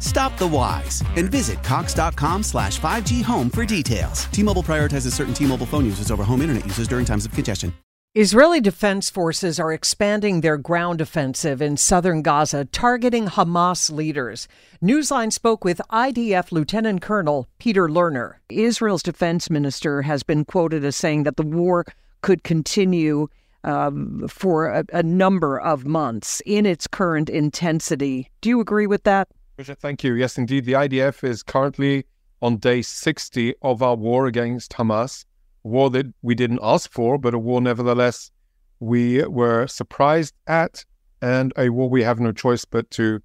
Stop the whys and visit Cox.com slash 5G home for details. T Mobile prioritizes certain T Mobile phone users over home internet users during times of congestion. Israeli defense forces are expanding their ground offensive in southern Gaza, targeting Hamas leaders. Newsline spoke with IDF Lieutenant Colonel Peter Lerner. Israel's defense minister has been quoted as saying that the war could continue um, for a, a number of months in its current intensity. Do you agree with that? Brigitte, thank you. Yes, indeed. The IDF is currently on day 60 of our war against Hamas, a war that we didn't ask for, but a war nevertheless we were surprised at, and a war we have no choice but to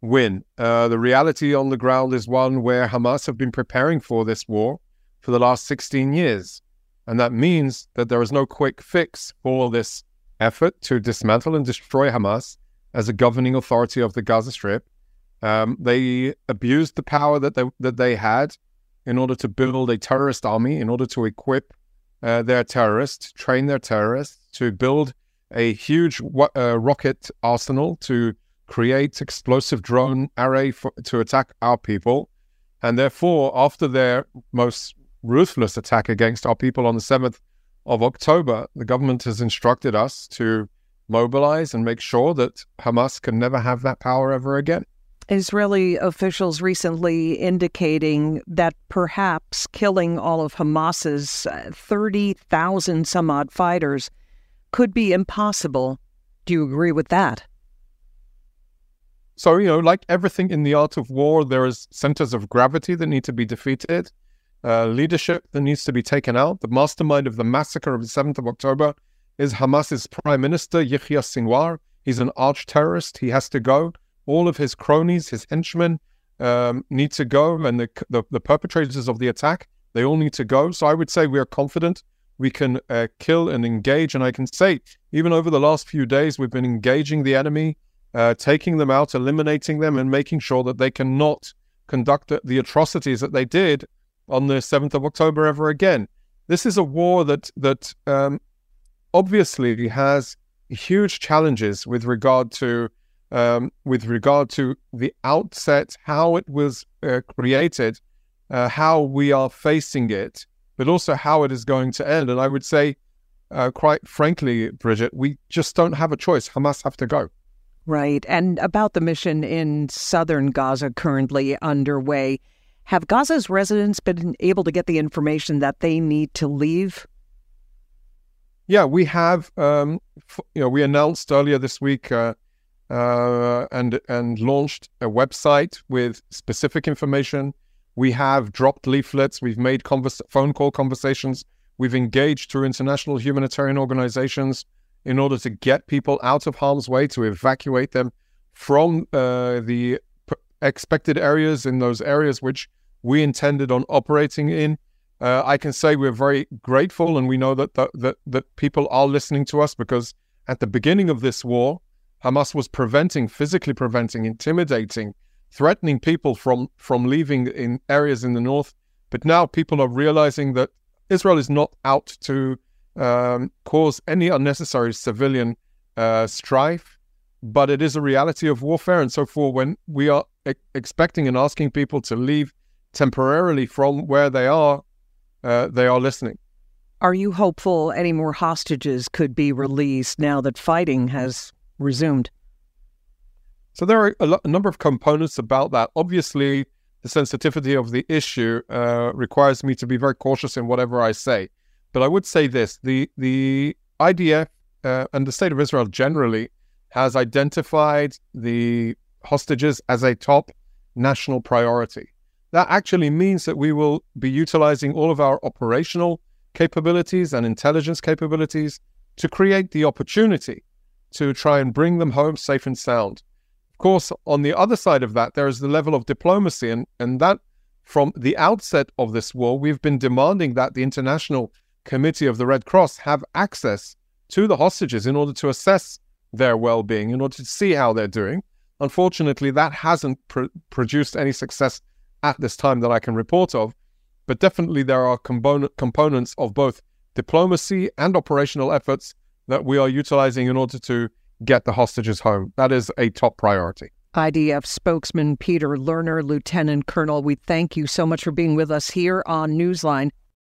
win. Uh, the reality on the ground is one where Hamas have been preparing for this war for the last 16 years. And that means that there is no quick fix for this effort to dismantle and destroy Hamas as a governing authority of the Gaza Strip. Um, they abused the power that they that they had in order to build a terrorist army, in order to equip uh, their terrorists, train their terrorists, to build a huge uh, rocket arsenal, to create explosive drone array for, to attack our people, and therefore, after their most ruthless attack against our people on the seventh of October, the government has instructed us to mobilize and make sure that Hamas can never have that power ever again. Israeli officials recently indicating that perhaps killing all of Hamas's uh, 30,000 some odd fighters could be impossible. Do you agree with that? So, you know, like everything in the art of war, there is centers of gravity that need to be defeated, uh, leadership that needs to be taken out. The mastermind of the massacre of the 7th of October is Hamas's prime minister, Yahya Sinwar. He's an arch terrorist. He has to go. All of his cronies, his henchmen, um, need to go, and the, the, the perpetrators of the attack, they all need to go. So I would say we are confident we can uh, kill and engage. And I can say, even over the last few days, we've been engaging the enemy, uh, taking them out, eliminating them, and making sure that they cannot conduct the, atrocities that they did on the 7th of October ever again. This is a war that that um, obviously has huge challenges with regard to um, with regard to the outset, how it was uh, created, uh, how we are facing it, but also how it is going to end. And I would say, uh, quite frankly, Brigitte, we just don't have a choice. Hamas have to go. Right. And about the mission in southern Gaza currently underway, have Gaza's residents been able to get the information that they need to leave? Yeah, we have. Um, f- you know, we announced earlier this week uh, uh, and and launched a website with specific information. We have dropped leaflets. We've made phone call conversations. We've engaged through international humanitarian organizations in order to get people out of harm's way, to evacuate them from uh, the expected areas in those areas which we intended on operating in. Uh, I can say we're very grateful, and we know that, that that that people are listening to us because at the beginning of this war, Hamas was preventing, physically preventing, intimidating, threatening people from from leaving in areas in the north. But now people are realizing that Israel is not out to um, cause any unnecessary civilian uh, strife, but it is a reality of warfare. And so, for when we are e- expecting and asking people to leave temporarily from where they are, uh, they are listening. Are you hopeful any more hostages could be released now that fighting has resumed? So there are a, lo- a number of components about that. Obviously, the sensitivity of the issue uh, requires me to be very cautious in whatever I say. But I would say this: the the IDF uh, and the state of Israel generally has identified the hostages as a top national priority. That actually means that we will be utilizing all of our operational capabilities and intelligence capabilities to create the opportunity to try and bring them home safe and sound. Of course, on the other side of that, there is the level of diplomacy, and, and that from the outset of this war, we've been demanding that the International Committee of the Red Cross have access to the hostages in order to assess their well being, in order to see how they're doing. Unfortunately, that hasn't pr- produced any success at this time that I can report of, but definitely there are component, components of both diplomacy and operational efforts that we are utilizing in order to get the hostages home. That is a top priority. IDF spokesman Peter Lerner, Lieutenant Colonel, we thank you so much for being with us here on Newsline.